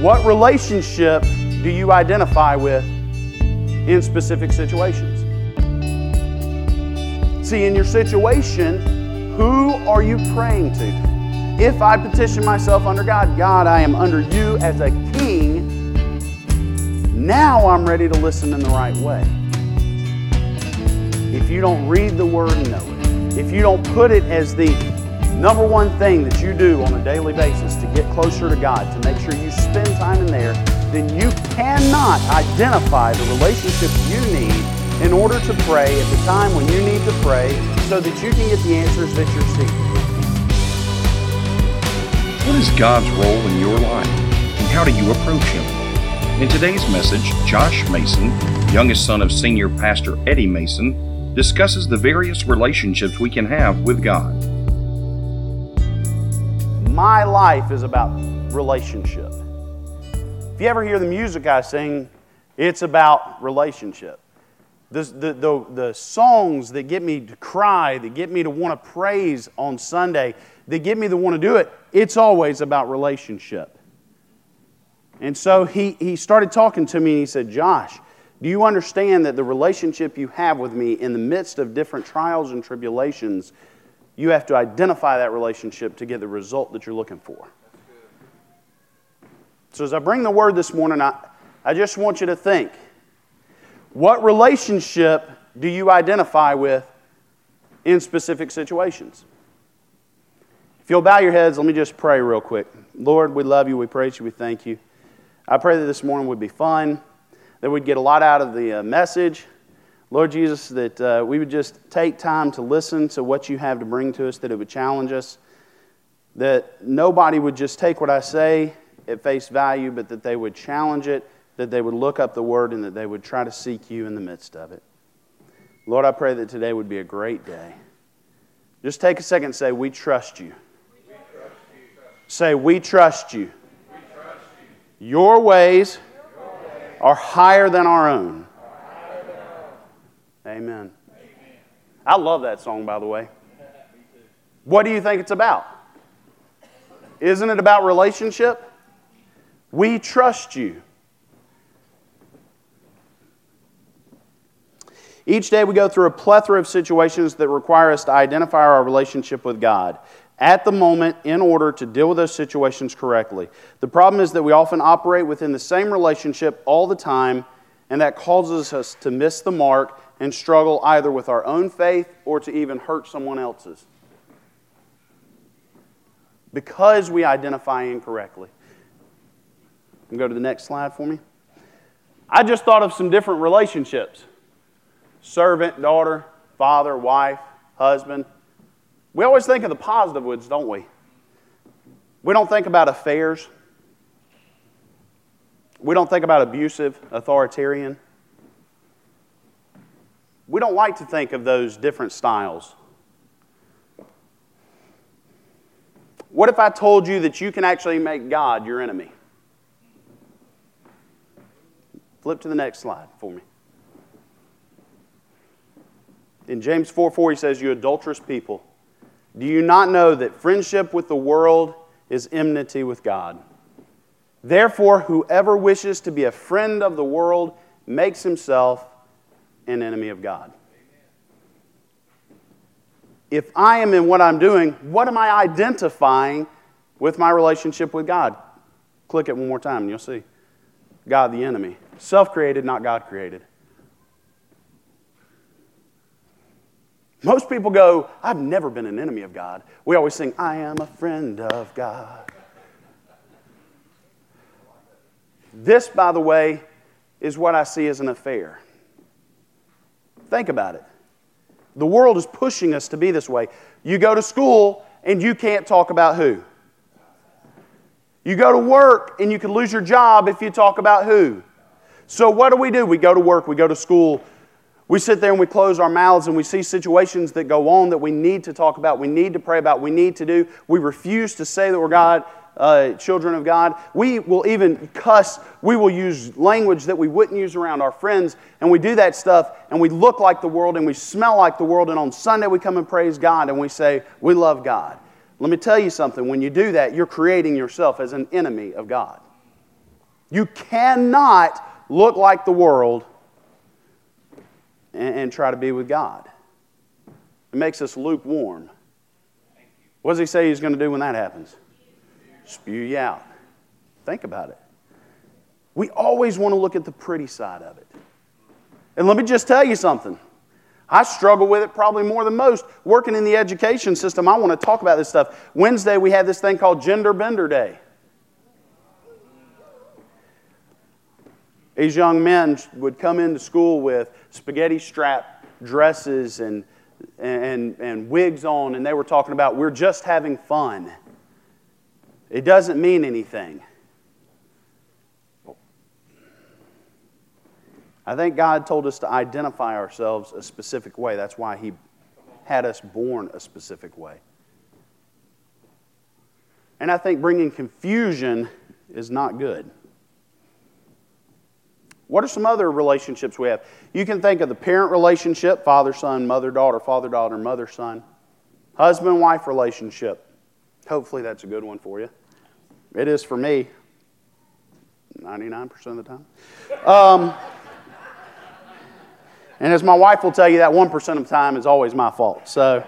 What relationship do you identify with in specific situations? See, in your situation, who are you praying to? If I petition myself under God, God, I am under you as a king, now I'm ready to listen in the right way. If you don't read the word and know it, if you don't put it as the number one thing that you do on a daily basis to get closer to God, to make sure you spend time in there, then you cannot identify the relationship you need in order to pray at the time when you need to pray so that you can get the answers that you're seeking. What is God's role in your life, and how do you approach Him? In today's message, Josh Mason, youngest son of senior pastor Eddie Mason, discusses the various relationships we can have with God. My life is about relationship. If you ever hear the music I sing, it's about relationship. The, the, the, the, songs that get me to cry, that get me to want to praise on Sunday, that get me to want to do it, it's always about relationship. And so he, he started talking to me and he said, Josh, do you understand that the relationship you have with me in the midst of different trials and tribulations, you have to identify that relationship to get the result that you're looking for? So as I bring the word this morning, I, I just want you to think what relationship do you identify with in specific situations? If you'll bow your heads, let me just pray real quick. Lord, we love you, we praise you, we thank you. I pray that this morning would be fun, that we'd get a lot out of the uh, message. Lord Jesus, that uh, we would just take time to listen to what you have to bring to us, that it would challenge us, that nobody would just take what I say at face value, but that they would challenge it that they would look up the word and that they would try to seek you in the midst of it. Lord, I pray that today would be a great day. Just take a second and say, We trust you. We trust you. Say, We trust you. We trust you. Your, ways Your ways are higher than our own. Amen. I love that song, by the way. What do you think it's about? Isn't it about relationship? We trust you. Each day we go through a plethora of situations that require us to identify our relationship with God at the moment in order to deal with those situations correctly. The problem is that we often operate within the same relationship all the time, and that causes us to miss the mark and struggle either with our own faith or to even hurt someone else's. Because we identify incorrectly. And Go to the next slide for me. I just thought of some different relationships servant, daughter, father, wife, husband. We always think of the positive ones, don't we? We don't think about affairs. We don't think about abusive, authoritarian. We don't like to think of those different styles. What if I told you that you can actually make God your enemy? Flip to the next slide for me. In James 4 4, he says, You adulterous people, do you not know that friendship with the world is enmity with God? Therefore, whoever wishes to be a friend of the world makes himself an enemy of God. If I am in what I'm doing, what am I identifying with my relationship with God? Click it one more time and you'll see. God, the enemy. Self created, not God created. Most people go, I've never been an enemy of God. We always sing, I am a friend of God. This, by the way, is what I see as an affair. Think about it. The world is pushing us to be this way. You go to school and you can't talk about who? You go to work and you can lose your job if you talk about who? So, what do we do? We go to work, we go to school, we sit there and we close our mouths and we see situations that go on that we need to talk about, we need to pray about, we need to do. We refuse to say that we're God, uh, children of God. We will even cuss. We will use language that we wouldn't use around our friends. And we do that stuff and we look like the world and we smell like the world. And on Sunday we come and praise God and we say, We love God. Let me tell you something. When you do that, you're creating yourself as an enemy of God. You cannot look like the world and, and try to be with God. It makes us lukewarm. What does he say he's going to do when that happens? Spew you out. Think about it. We always want to look at the pretty side of it. And let me just tell you something. I struggle with it probably more than most. Working in the education system, I want to talk about this stuff. Wednesday, we had this thing called Gender Bender Day. These young men would come into school with spaghetti strap dresses and, and, and wigs on, and they were talking about, we're just having fun. It doesn't mean anything. I think God told us to identify ourselves a specific way. That's why He had us born a specific way. And I think bringing confusion is not good. What are some other relationships we have? You can think of the parent relationship father son, mother daughter, father daughter, mother son. Husband wife relationship. Hopefully that's a good one for you. It is for me, 99% of the time. Um, and as my wife will tell you, that 1% of the time is always my fault. So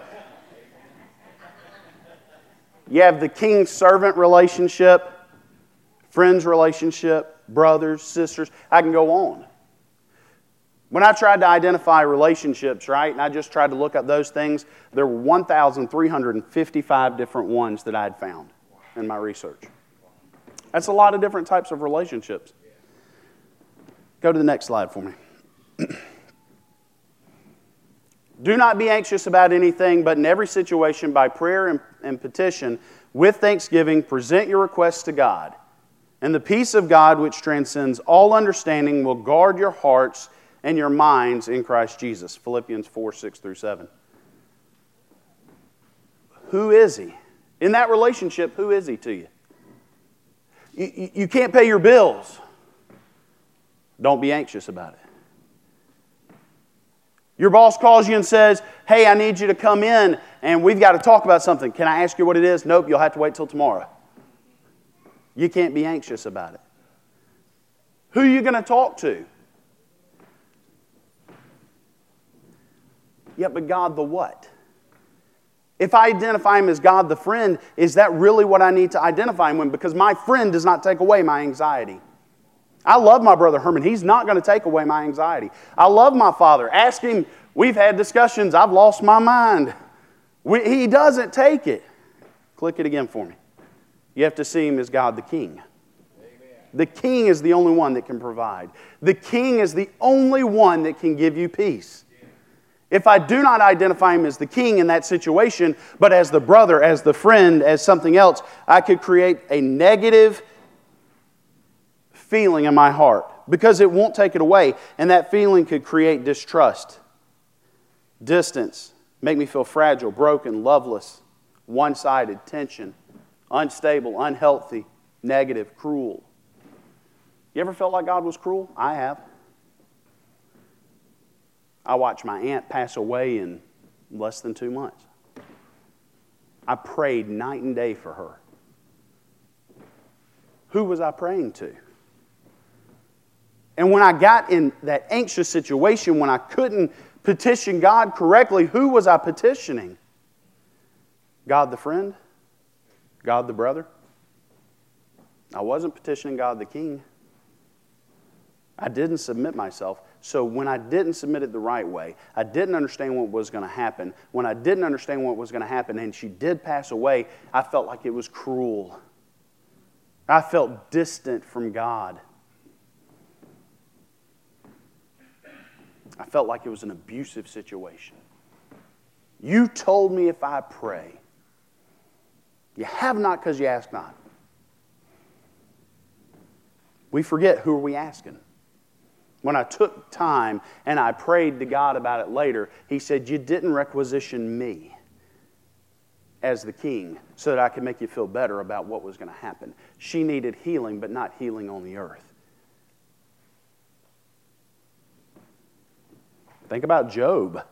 you have the king servant relationship, friends relationship, brothers, sisters. I can go on. When I tried to identify relationships, right, and I just tried to look up those things, there were 1,355 different ones that I had found in my research. That's a lot of different types of relationships. Go to the next slide for me. Do not be anxious about anything, but in every situation, by prayer and, and petition, with thanksgiving, present your requests to God. And the peace of God, which transcends all understanding, will guard your hearts and your minds in Christ Jesus. Philippians 4 6 through 7. Who is He? In that relationship, who is He to you? You, you can't pay your bills. Don't be anxious about it. Your boss calls you and says, Hey, I need you to come in and we've got to talk about something. Can I ask you what it is? Nope, you'll have to wait till tomorrow. You can't be anxious about it. Who are you going to talk to? Yeah, but God the what? If I identify him as God the friend, is that really what I need to identify him with? Because my friend does not take away my anxiety. I love my brother Herman. He's not going to take away my anxiety. I love my father. Ask him. We've had discussions. I've lost my mind. We, he doesn't take it. Click it again for me. You have to see him as God the King. The King is the only one that can provide. The King is the only one that can give you peace. If I do not identify him as the king in that situation, but as the brother, as the friend, as something else, I could create a negative feeling in my heart because it won't take it away. And that feeling could create distrust, distance, make me feel fragile, broken, loveless, one sided, tension, unstable, unhealthy, negative, cruel. You ever felt like God was cruel? I have. I watched my aunt pass away in less than two months. I prayed night and day for her. Who was I praying to? And when I got in that anxious situation, when I couldn't petition God correctly, who was I petitioning? God the friend? God the brother? I wasn't petitioning God the king. I didn't submit myself. So when I didn't submit it the right way, I didn't understand what was going to happen. When I didn't understand what was going to happen and she did pass away, I felt like it was cruel. I felt distant from God. I felt like it was an abusive situation. You told me if I pray, you have not because you ask not. We forget who are we asking. When I took time and I prayed to God about it later, He said, You didn't requisition me as the king so that I could make you feel better about what was going to happen. She needed healing, but not healing on the earth. Think about Job.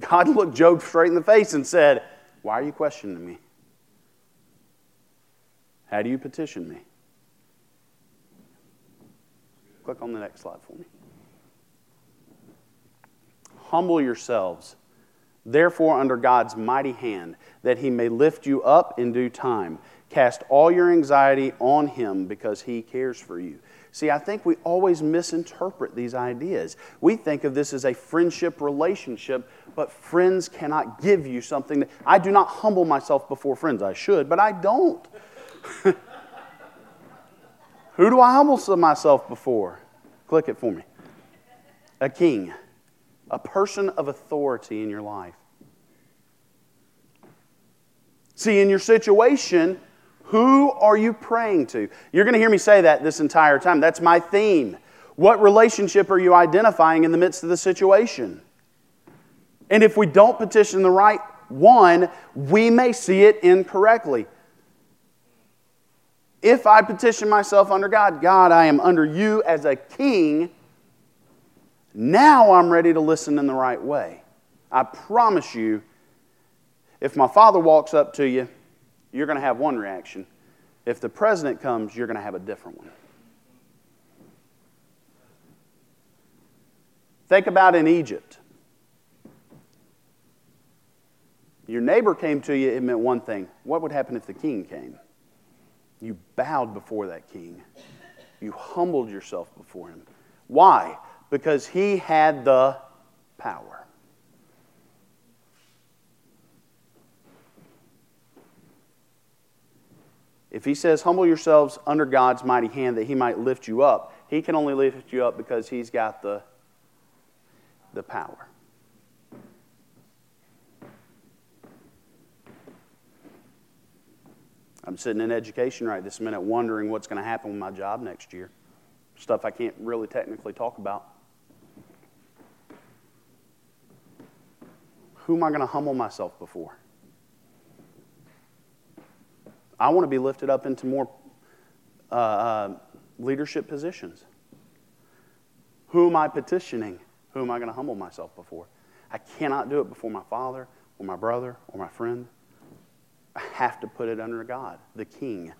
God looked Job straight in the face and said, Why are you questioning me? How do you petition me? Click on the next slide for me. Humble yourselves, therefore, under God's mighty hand, that he may lift you up in due time. Cast all your anxiety on him because he cares for you. See, I think we always misinterpret these ideas. We think of this as a friendship relationship, but friends cannot give you something that I do not humble myself before friends. I should, but I don't. Who do I humble myself before? Click it for me. A king, a person of authority in your life. See, in your situation, who are you praying to? You're going to hear me say that this entire time. That's my theme. What relationship are you identifying in the midst of the situation? And if we don't petition the right one, we may see it incorrectly. If I petition myself under God, God, I am under you as a king, now I'm ready to listen in the right way. I promise you, if my father walks up to you you're going to have one reaction. If the president comes, you're going to have a different one. Think about in Egypt. Your neighbor came to you, it meant one thing. What would happen if the king came? You bowed before that king. You humbled yourself before him. Why? Because he had the power. If he says, Humble yourselves under God's mighty hand that he might lift you up, he can only lift you up because he's got the, the power. I'm sitting in education right this minute wondering what's going to happen with my job next year. Stuff I can't really technically talk about. Who am I going to humble myself before? I want to be lifted up into more uh, uh, leadership positions. Who am I petitioning? Who am I going to humble myself before? I cannot do it before my father or my brother or my friend. Have to put it under God, the king.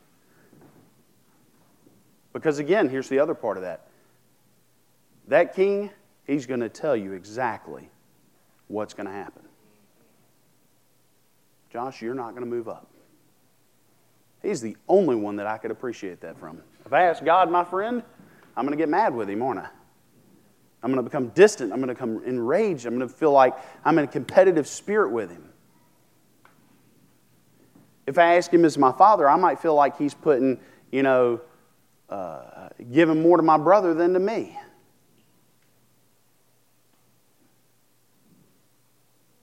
Because again, here's the other part of that. That king, he's going to tell you exactly what's going to happen. Josh, you're not going to move up. He's the only one that I could appreciate that from. If I ask God, my friend, I'm going to get mad with him, aren't I? I'm going to become distant. I'm going to become enraged. I'm going to feel like I'm in a competitive spirit with him. If I ask him as my father, I might feel like he's putting, you know, uh, giving more to my brother than to me.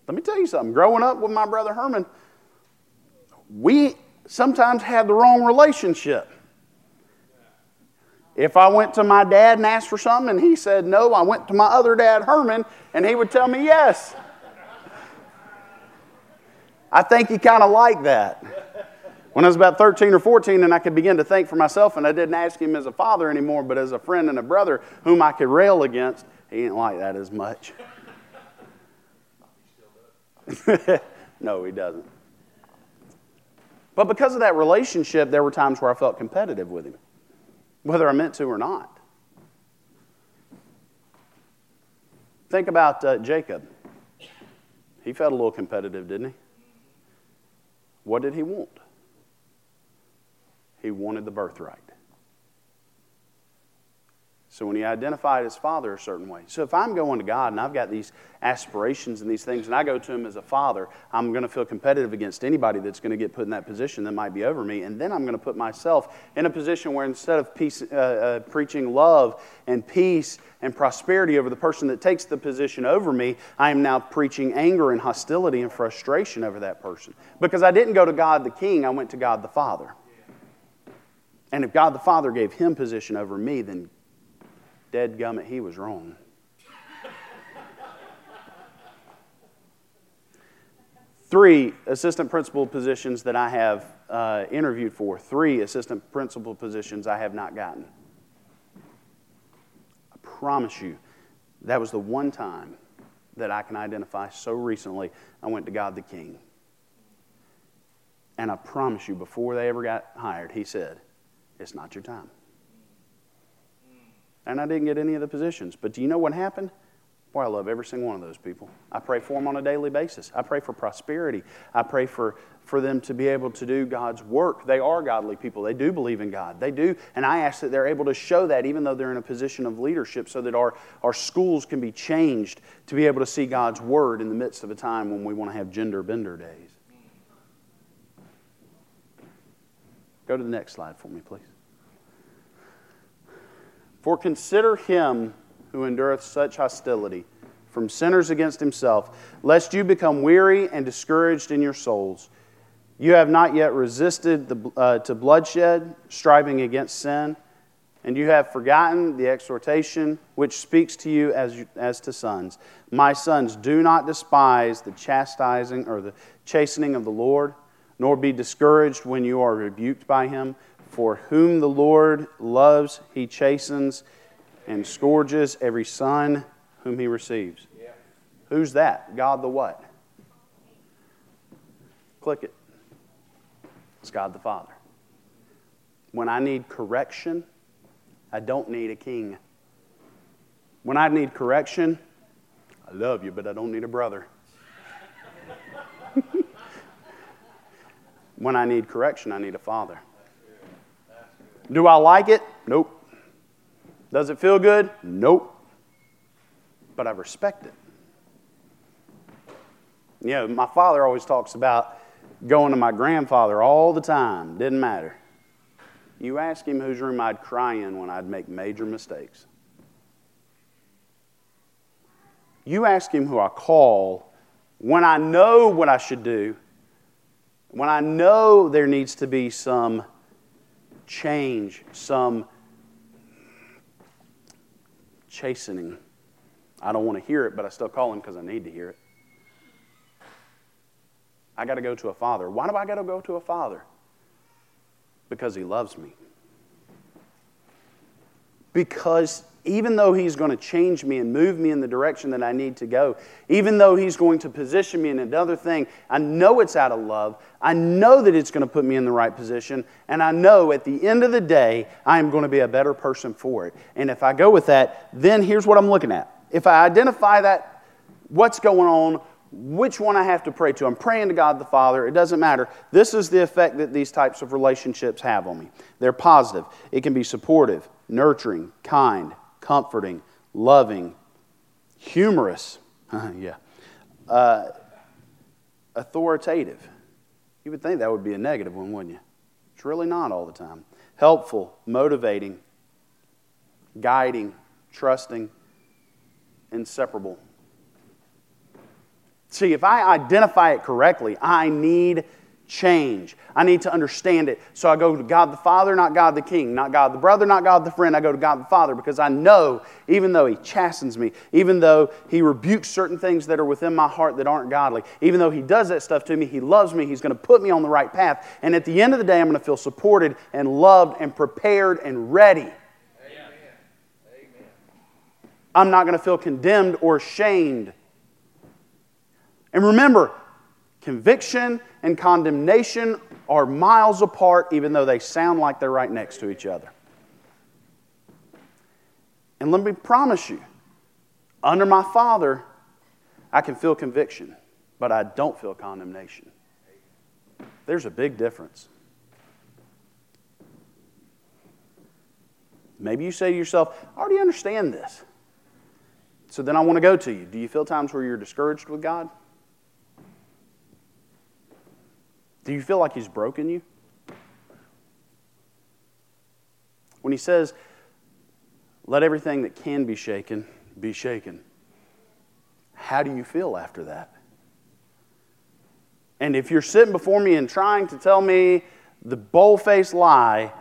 Let me tell you something. Growing up with my brother Herman, we sometimes had the wrong relationship. If I went to my dad and asked for something and he said no, I went to my other dad, Herman, and he would tell me yes. I think he kind of liked that. When I was about 13 or 14 and I could begin to think for myself and I didn't ask him as a father anymore, but as a friend and a brother whom I could rail against, he didn't like that as much. no, he doesn't. But because of that relationship, there were times where I felt competitive with him, whether I meant to or not. Think about uh, Jacob. He felt a little competitive, didn't he? What did he want? He wanted the birthright. So when he identified his father a certain way. So if I'm going to God and I've got these aspirations and these things, and I go to him as a father, I'm going to feel competitive against anybody that's going to get put in that position that might be over me. And then I'm going to put myself in a position where instead of peace, uh, uh, preaching love and peace and prosperity over the person that takes the position over me, I am now preaching anger and hostility and frustration over that person. Because I didn't go to God the King, I went to God the Father. And if God the Father gave him position over me, then dead gummit, he was wrong. Three assistant principal positions that I have uh, interviewed for, three assistant principal positions I have not gotten. I promise you, that was the one time that I can identify so recently. I went to God the King. And I promise you, before they ever got hired, he said, It's not your time. And I didn't get any of the positions. But do you know what happened? Boy, I love every single one of those people. I pray for them on a daily basis. I pray for prosperity. I pray for, for them to be able to do God's work. They are godly people. They do believe in God. They do. And I ask that they're able to show that even though they're in a position of leadership so that our, our schools can be changed to be able to see God's word in the midst of a time when we want to have gender bender days. Go to the next slide for me, please. For consider him who endureth such hostility from sinners against himself, lest you become weary and discouraged in your souls. You have not yet resisted the, uh, to bloodshed, striving against sin, and you have forgotten the exhortation which speaks to you as, as to sons. My sons, do not despise the chastising or the chastening of the Lord, nor be discouraged when you are rebuked by him. For whom the Lord loves, he chastens and scourges every son whom he receives. Yeah. Who's that? God the what? Click it. It's God the Father. When I need correction, I don't need a king. When I need correction, I love you, but I don't need a brother. when I need correction, I need a father. Do I like it? Nope. Does it feel good? Nope. But I respect it. You know, my father always talks about going to my grandfather all the time. Didn't matter. You ask him whose room I'd cry in when I'd make major mistakes. You ask him who I call when I know what I should do, when I know there needs to be some change, some chastening. I don't want to hear it, but I still call him because I need to hear it. I got to go to a father. Why do I got to go to a father? Because he loves me. Because even though He's going to change me and move me in the direction that I need to go, even though He's going to position me in another thing, I know it's out of love. I know that it's going to put me in the right position. And I know at the end of the day, I am going to be a better person for it. And if I go with that, then here's what I'm looking at. If I identify that, what's going on, which one I have to pray to. I'm praying to God the Father. It doesn't matter. This is the effect that these types of relationships have on me. They're positive. It can be supportive, nurturing, kind, comforting, loving, humorous, yeah, uh, authoritative. You would think that would be a negative one, wouldn't you? It's really not all the time. Helpful, motivating, guiding, trusting, inseparable. See, if I identify it correctly, I need change. I need to understand it. So I go to God the Father, not God the King, not God the brother, not God the friend. I go to God the Father because I know, even though He chastens me, even though He rebukes certain things that are within my heart that aren't godly, even though He does that stuff to me, He loves me, He's going to put me on the right path. And at the end of the day, I'm going to feel supported and loved and prepared and ready. Amen. I'm not going to feel condemned or shamed. And remember, Conviction and condemnation are miles apart, even though they sound like they're right next to each other. And let me promise you, under my Father, I can feel conviction, but I don't feel condemnation. There's a big difference. Maybe you say to yourself, I already understand this. So then I want to go to you. Do you feel times where you're discouraged with God? Do you feel like He's broken you? When He says, let everything that can be shaken be shaken, how do you feel after that? And if you're sitting before me and trying to tell me the bold faced lie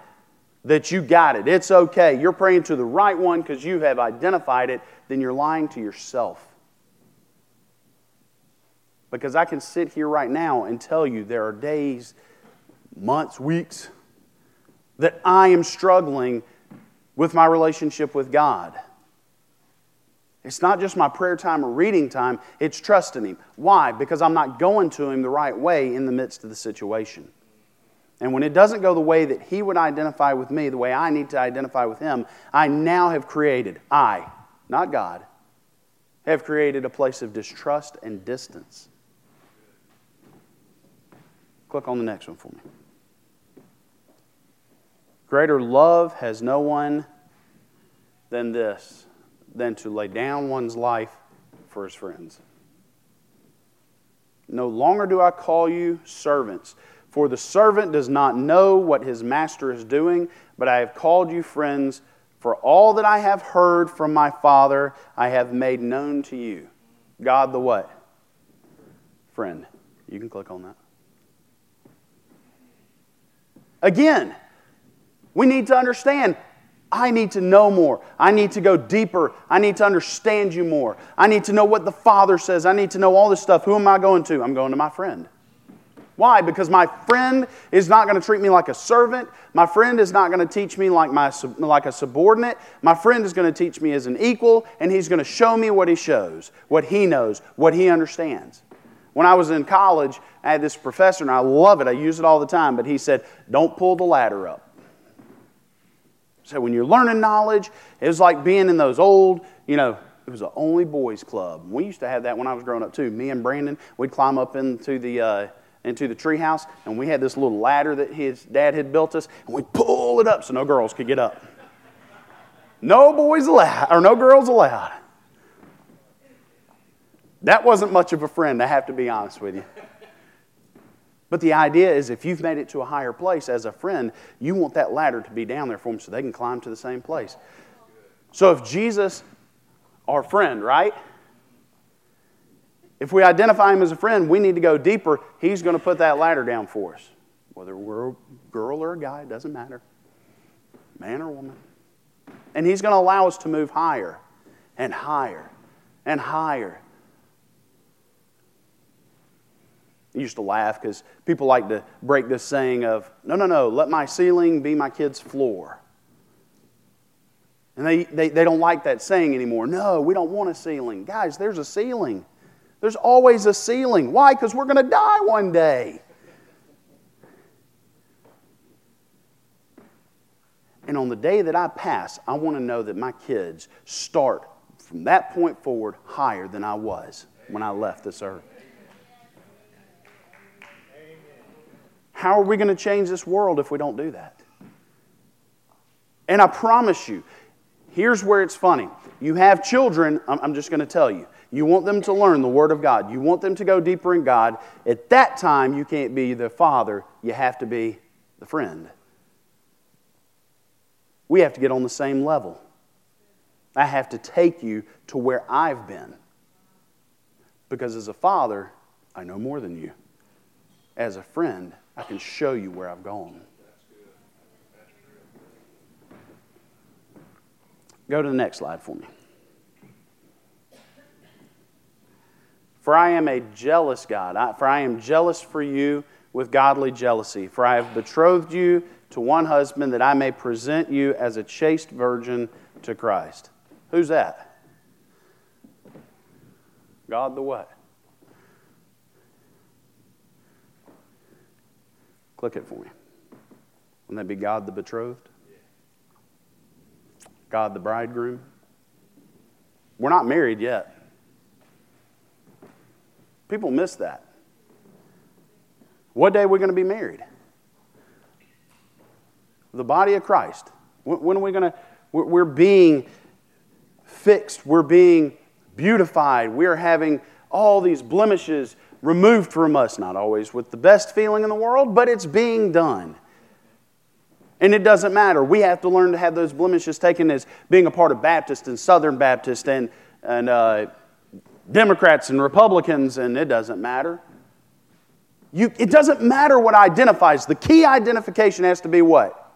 that you got it, it's okay, you're praying to the right one because you have identified it, then you're lying to yourself. Because I can sit here right now and tell you there are days, months, weeks that I am struggling with my relationship with God. It's not just my prayer time or reading time, it's trusting Him. Why? Because I'm not going to Him the right way in the midst of the situation. And when it doesn't go the way that he would identify with me, the way I need to identify with him, I now have created, I, not God, have created a place of distrust and distance. Click on the next one for me. Greater love has no one than this, than to lay down one's life for his friends. No longer do I call you servants, for the servant does not know what his master is doing, but I have called you friends, for all that I have heard from my Father I have made known to you. God the what? Friend. You can click on that. Again, we need to understand I need to know more. I need to go deeper. I need to understand you more. I need to know what the Father says. I need to know all this stuff. Who am I going to? I'm going to my friend. Why? Because my friend is not going to treat me like a servant. My friend is not going to teach me like, my, like a subordinate. My friend is going to teach me as an equal, and he's going to show me what he shows, what he knows, what he understands. When I was in college, I had this professor, and I love it. I use it all the time, but he said, Don't pull the ladder up. So when you're learning knowledge, it was like being in those old, you know, it was an only boys club. We used to have that when I was growing up too. Me and Brandon, we'd climb up into the uh, into the treehouse, and we had this little ladder that his dad had built us, and we'd pull it up so no girls could get up. No boys allowed, or no girls allowed. That wasn't much of a friend, I have to be honest with you. But the idea is if you've made it to a higher place as a friend, you want that ladder to be down there for them so they can climb to the same place. So if Jesus, our friend, right? If we identify him as a friend, we need to go deeper. He's going to put that ladder down for us. Whether we're a girl or a guy, it doesn't matter. Man or woman. And he's going to allow us to move higher and higher and higher I used to laugh because people like to break this saying of, no, no, no, let my ceiling be my kid's floor. And they, they, they don't like that saying anymore. No, we don't want a ceiling. Guys, there's a ceiling. There's always a ceiling. Why? Because we're going to die one day. And on the day that I pass, I want to know that my kids start from that point forward higher than I was when I left this earth. How are we going to change this world if we don't do that? And I promise you, here's where it's funny. You have children, I'm just going to tell you. You want them to learn the Word of God. You want them to go deeper in God. At that time, you can't be the father, you have to be the friend. We have to get on the same level. I have to take you to where I've been. Because as a father, I know more than you. As a friend, I can show you where I've gone. Go to the next slide for me. For I am a jealous God. I, for I am jealous for you with godly jealousy. For I have betrothed you to one husband that I may present you as a chaste virgin to Christ. Who's that? God the what? Click it for me. Wouldn't that be God the betrothed? God the bridegroom? We're not married yet. People miss that. What day are we going to be married? The body of Christ. When are we going to? We're being fixed. We're being beautified. We're having all these blemishes removed from us, not always with the best feeling in the world, but it's being done. And it doesn't matter. We have to learn to have those blemishes taken as being a part of Baptist and Southern Baptist and, and uh, Democrats and Republicans, and it doesn't matter. You, it doesn't matter what identifies. The key identification has to be what?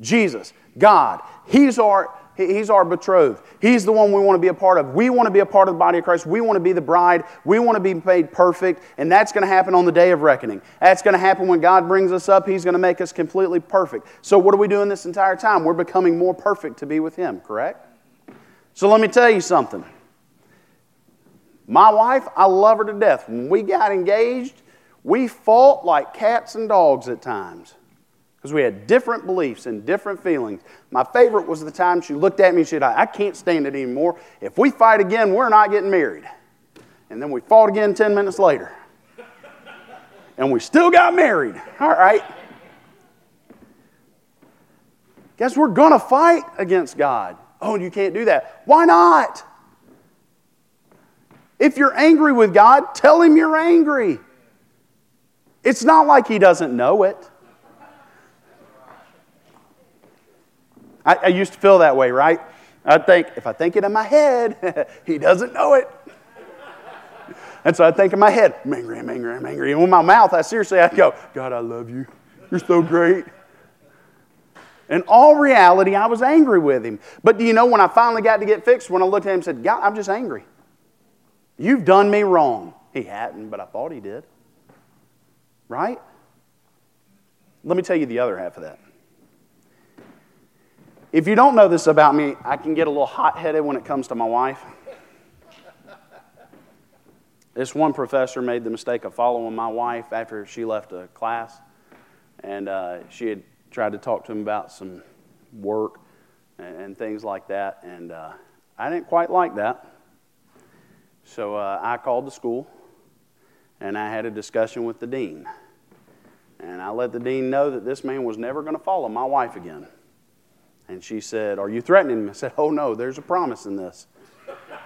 Jesus, God. He's our He's our betrothed. He's the one we want to be a part of. We want to be a part of the body of Christ. We want to be the bride. We want to be made perfect. And that's going to happen on the day of reckoning. That's going to happen when God brings us up. He's going to make us completely perfect. So, what are we doing this entire time? We're becoming more perfect to be with Him, correct? So, let me tell you something. My wife, I love her to death. When we got engaged, we fought like cats and dogs at times. Because we had different beliefs and different feelings. My favorite was the time she looked at me and she said, I can't stand it anymore. If we fight again, we're not getting married. And then we fought again 10 minutes later. and we still got married. All right. Guess we're going to fight against God. Oh, you can't do that. Why not? If you're angry with God, tell Him you're angry. It's not like He doesn't know it. I, I used to feel that way, right? I think, if I think it in my head, He doesn't know it. And so I think in my head, I'm angry, I'm angry, I'm angry. And with my mouth, I seriously, I go, God, I love you. You're so great. In all reality, I was angry with him. But do you know when I finally got to get fixed, when I looked at him and said, God, I'm just angry. You've done me wrong. He hadn't, but I thought he did. Right? Let me tell you the other half of that. If you don't know this about me, I can get a little hot headed when it comes to my wife. This one professor made the mistake of following my wife after she left a class, and uh, she had tried to talk to him about some work and, and things like that, and uh, I didn't quite like that. So uh, I called the school, and I had a discussion with the dean. And I let the dean know that this man was never going to follow my wife again. And she said, Are you threatening him? I said, Oh, no, there's a promise in this.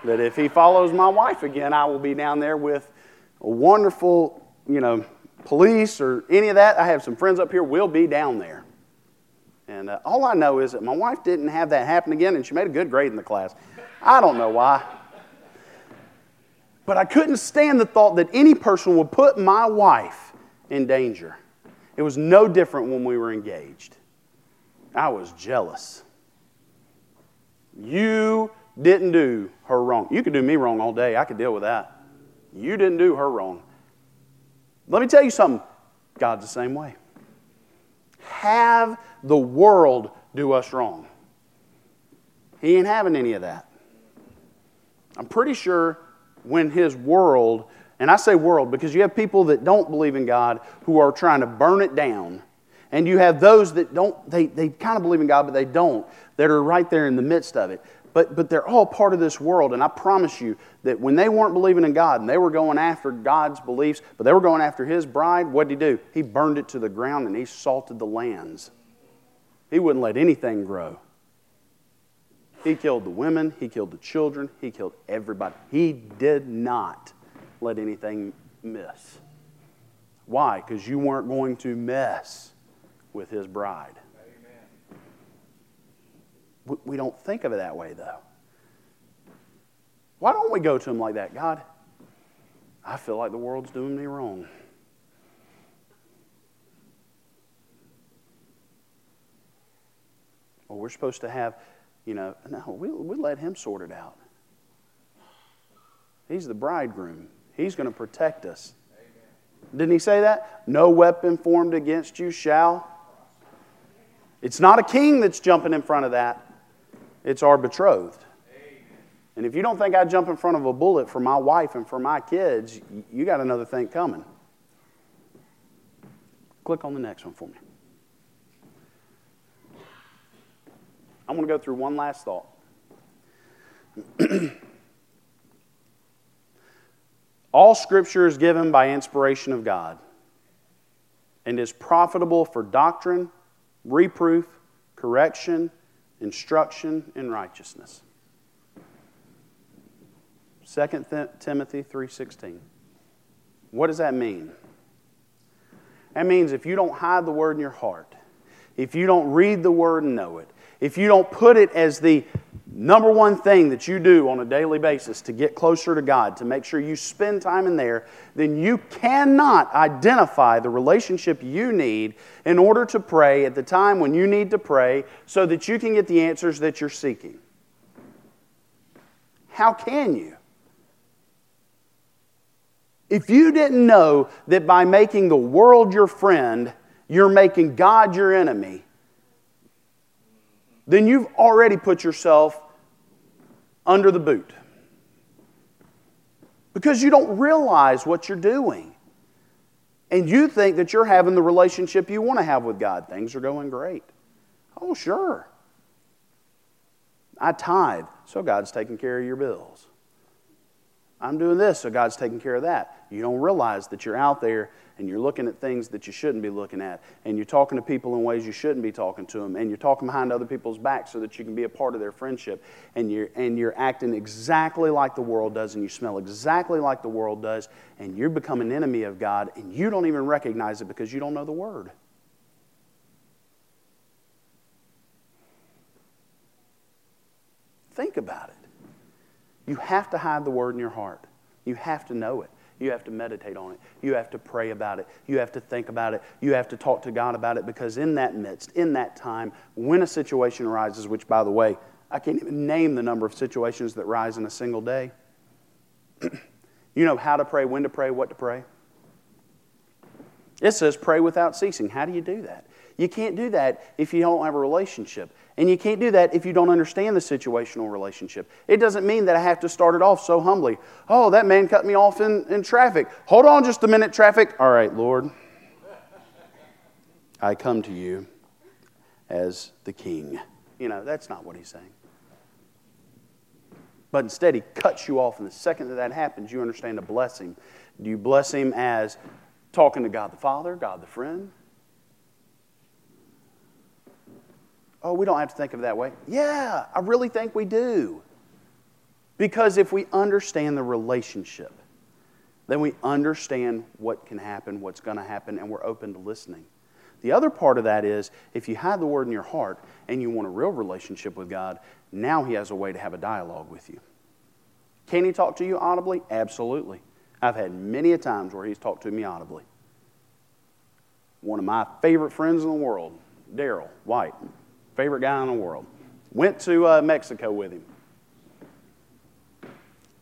That if he follows my wife again, I will be down there with a wonderful, you know, police or any of that. I have some friends up here, we'll be down there. And uh, all I know is that my wife didn't have that happen again, and she made a good grade in the class. I don't know why. But I couldn't stand the thought that any person would put my wife in danger. It was no different when we were engaged. I was jealous. You didn't do her wrong. You could do me wrong all day. I could deal with that. You didn't do her wrong. Let me tell you something God's the same way. Have the world do us wrong. He ain't having any of that. I'm pretty sure when his world, and I say world because you have people that don't believe in God who are trying to burn it down and you have those that don't, they, they kind of believe in God, but they don't, that are right there in the midst of it. But, but they're all part of this world. And I promise you that when they weren't believing in God and they were going after God's beliefs, but they were going after His bride, what did He do? He burned it to the ground and He salted the lands. He wouldn't let anything grow. He killed the women, He killed the children, He killed everybody. He did not let anything miss. Why? Because you weren't going to mess with his bride. Amen. We don't think of it that way, though. Why don't we go to him like that? God, I feel like the world's doing me wrong. Well, we're supposed to have, you know, no, we, we let him sort it out. He's the bridegroom, he's going to protect us. Didn't he say that? No weapon formed against you shall it's not a king that's jumping in front of that, it's our betrothed. And if you don't think I jump in front of a bullet for my wife and for my kids, you got another thing coming. Click on the next one for me. I'm going to go through one last thought. All scripture is given by inspiration of God and is profitable for doctrine, reproof, correction, instruction in righteousness. 2 Timothy 3:16. What does that mean? That means if you don't hide the word in your heart, if you don't read the word and know it, if you don't put it as the number one thing that you do on a daily basis to get closer to God, to make sure you spend time in there, then you cannot identify the relationship you need in order to pray at the time when you need to pray so that you can get the answers that you're seeking. How can you? If you didn't know that by making the world your friend, you're making God your enemy, then you've already put yourself under the boot because you don't realize what you're doing. And you think that you're having the relationship you want to have with God. Things are going great. Oh, sure. I tithe, so God's taking care of your bills. I'm doing this, so God's taking care of that. You don't realize that you're out there and you're looking at things that you shouldn't be looking at, and you're talking to people in ways you shouldn't be talking to them, and you're talking behind other people's backs so that you can be a part of their friendship, and you're, and you're acting exactly like the world does, and you smell exactly like the world does, and you become an enemy of God, and you don't even recognize it because you don't know the Word. Think about it. You have to hide the Word in your heart. You have to know it. You have to meditate on it. You have to pray about it. You have to think about it. You have to talk to God about it because, in that midst, in that time, when a situation arises, which, by the way, I can't even name the number of situations that rise in a single day. you know how to pray, when to pray, what to pray. It says pray without ceasing. How do you do that? You can't do that if you don't have a relationship. And you can't do that if you don't understand the situational relationship. It doesn't mean that I have to start it off so humbly. Oh, that man cut me off in, in traffic. Hold on just a minute, traffic. All right, Lord. I come to you as the king. You know, that's not what he's saying. But instead, he cuts you off, and the second that that happens, you understand to bless him. Do you bless him as talking to God the Father, God the friend, Oh, we don't have to think of it that way. Yeah, I really think we do. Because if we understand the relationship, then we understand what can happen, what's going to happen, and we're open to listening. The other part of that is if you hide the word in your heart and you want a real relationship with God, now He has a way to have a dialogue with you. Can He talk to you audibly? Absolutely. I've had many a times where He's talked to me audibly. One of my favorite friends in the world, Daryl White, favorite guy in the world. Went to uh, Mexico with him.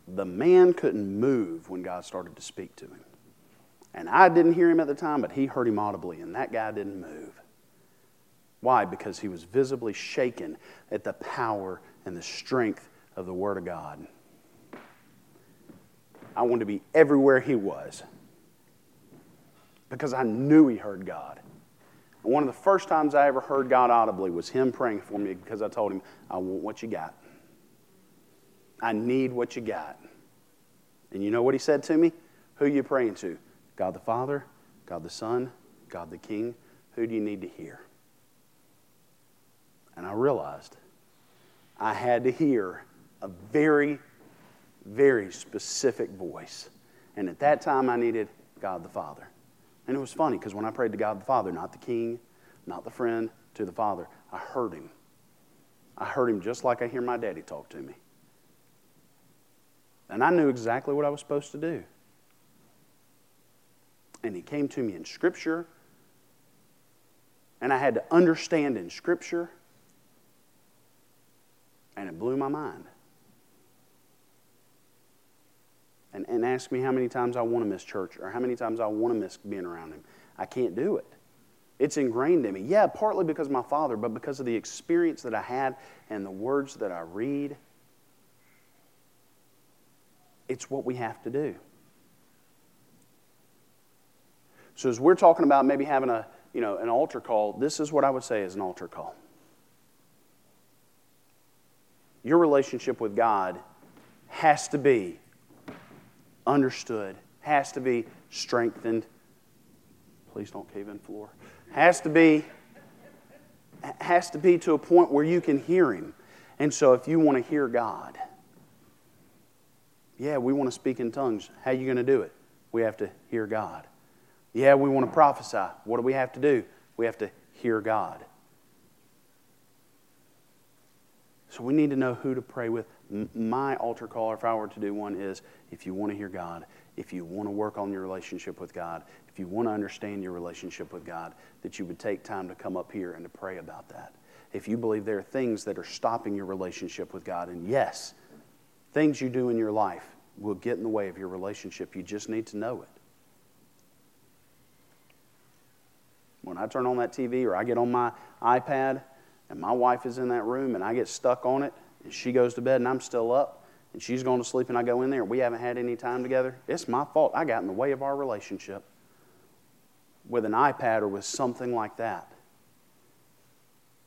The man couldn't move when God started to speak to him. And I didn't hear him at the time, but he heard him audibly, and that guy didn't move. Why? Because he was visibly shaken at the power and the strength of the Word of God. I wanted to be everywhere he was because I knew he heard God. And one of the first times I ever heard God audibly was Him praying for me because I told Him, I want what you got. I need what you got. And you know what He said to me? Who you praying to? God the Father, God the Son, God the King. Who do you need to hear? And I realized I had to hear a very, very specific voice. And at that time, I needed God the Father. And it was funny because when I prayed to God the Father, not the king, not the friend, to the Father, I heard him. I heard him just like I hear my daddy talk to me. And I knew exactly what I was supposed to do. And he came to me in Scripture. And I had to understand in Scripture. And it blew my mind. And, and ask me how many times I want to miss church or how many times I want to miss being around him. I can't do it. It's ingrained in me. Yeah, partly because of my father, but because of the experience that I had and the words that I read. It's what we have to do. So as we're talking about maybe having a, you know, an altar call, this is what I would say is an altar call. Your relationship with God has to be understood, has to be strengthened. Please don't cave in floor. Has to be has to be to a point where you can hear him. And so if you want to hear God, yeah, we want to speak in tongues. How are you going to do it? We have to hear God. Yeah, we want to prophesy. What do we have to do? We have to hear God. So we need to know who to pray with. My altar call, if I were to do one, is if you want to hear God, if you want to work on your relationship with God, if you want to understand your relationship with God, that you would take time to come up here and to pray about that. If you believe there are things that are stopping your relationship with God, and yes, things you do in your life will get in the way of your relationship, you just need to know it. When I turn on that TV or I get on my iPad, and my wife is in that room and I get stuck on it and she goes to bed and I'm still up and she's going to sleep and I go in there and we haven't had any time together, it's my fault. I got in the way of our relationship. with an iPad or with something like that,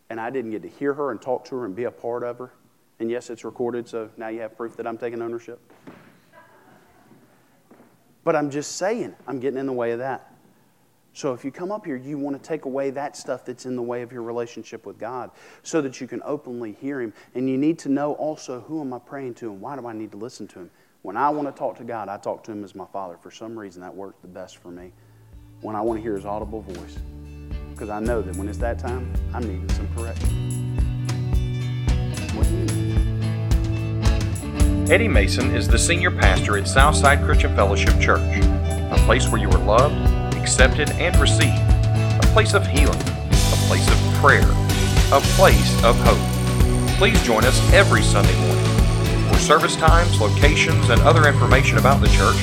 and I didn't get to hear her and talk to her and be a part of her, and yes, it's recorded, so now you have proof that I'm taking ownership. But I'm just saying, I'm getting in the way of that. So if you come up here, you want to take away that stuff that's in the way of your relationship with God so that you can openly hear Him. And you need to know also who am I praying to and why do I need to listen to Him? When I want to talk to God, I talk to Him as my Father. For some reason, that worked the best for me. When I want to hear His audible voice, because I know that when it's that time, I'm needing some correction. Eddie Mason is the senior pastor at Southside Christian Fellowship Church, a place where you are loved accepted, and received. A place of healing, a place of prayer, a place of hope. Please join us every Sunday morning. For service times, locations, and other information about the church,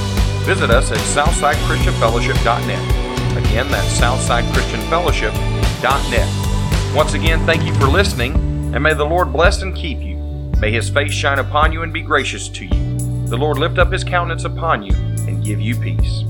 visit us at SouthsideChristianFellowship.net. Again, that's SouthsideChristianFellowship.net. Once again, thank you for listening, and may the Lord bless and keep you. May his face shine upon you and be gracious to you. The Lord lift up his countenance upon you and give you peace.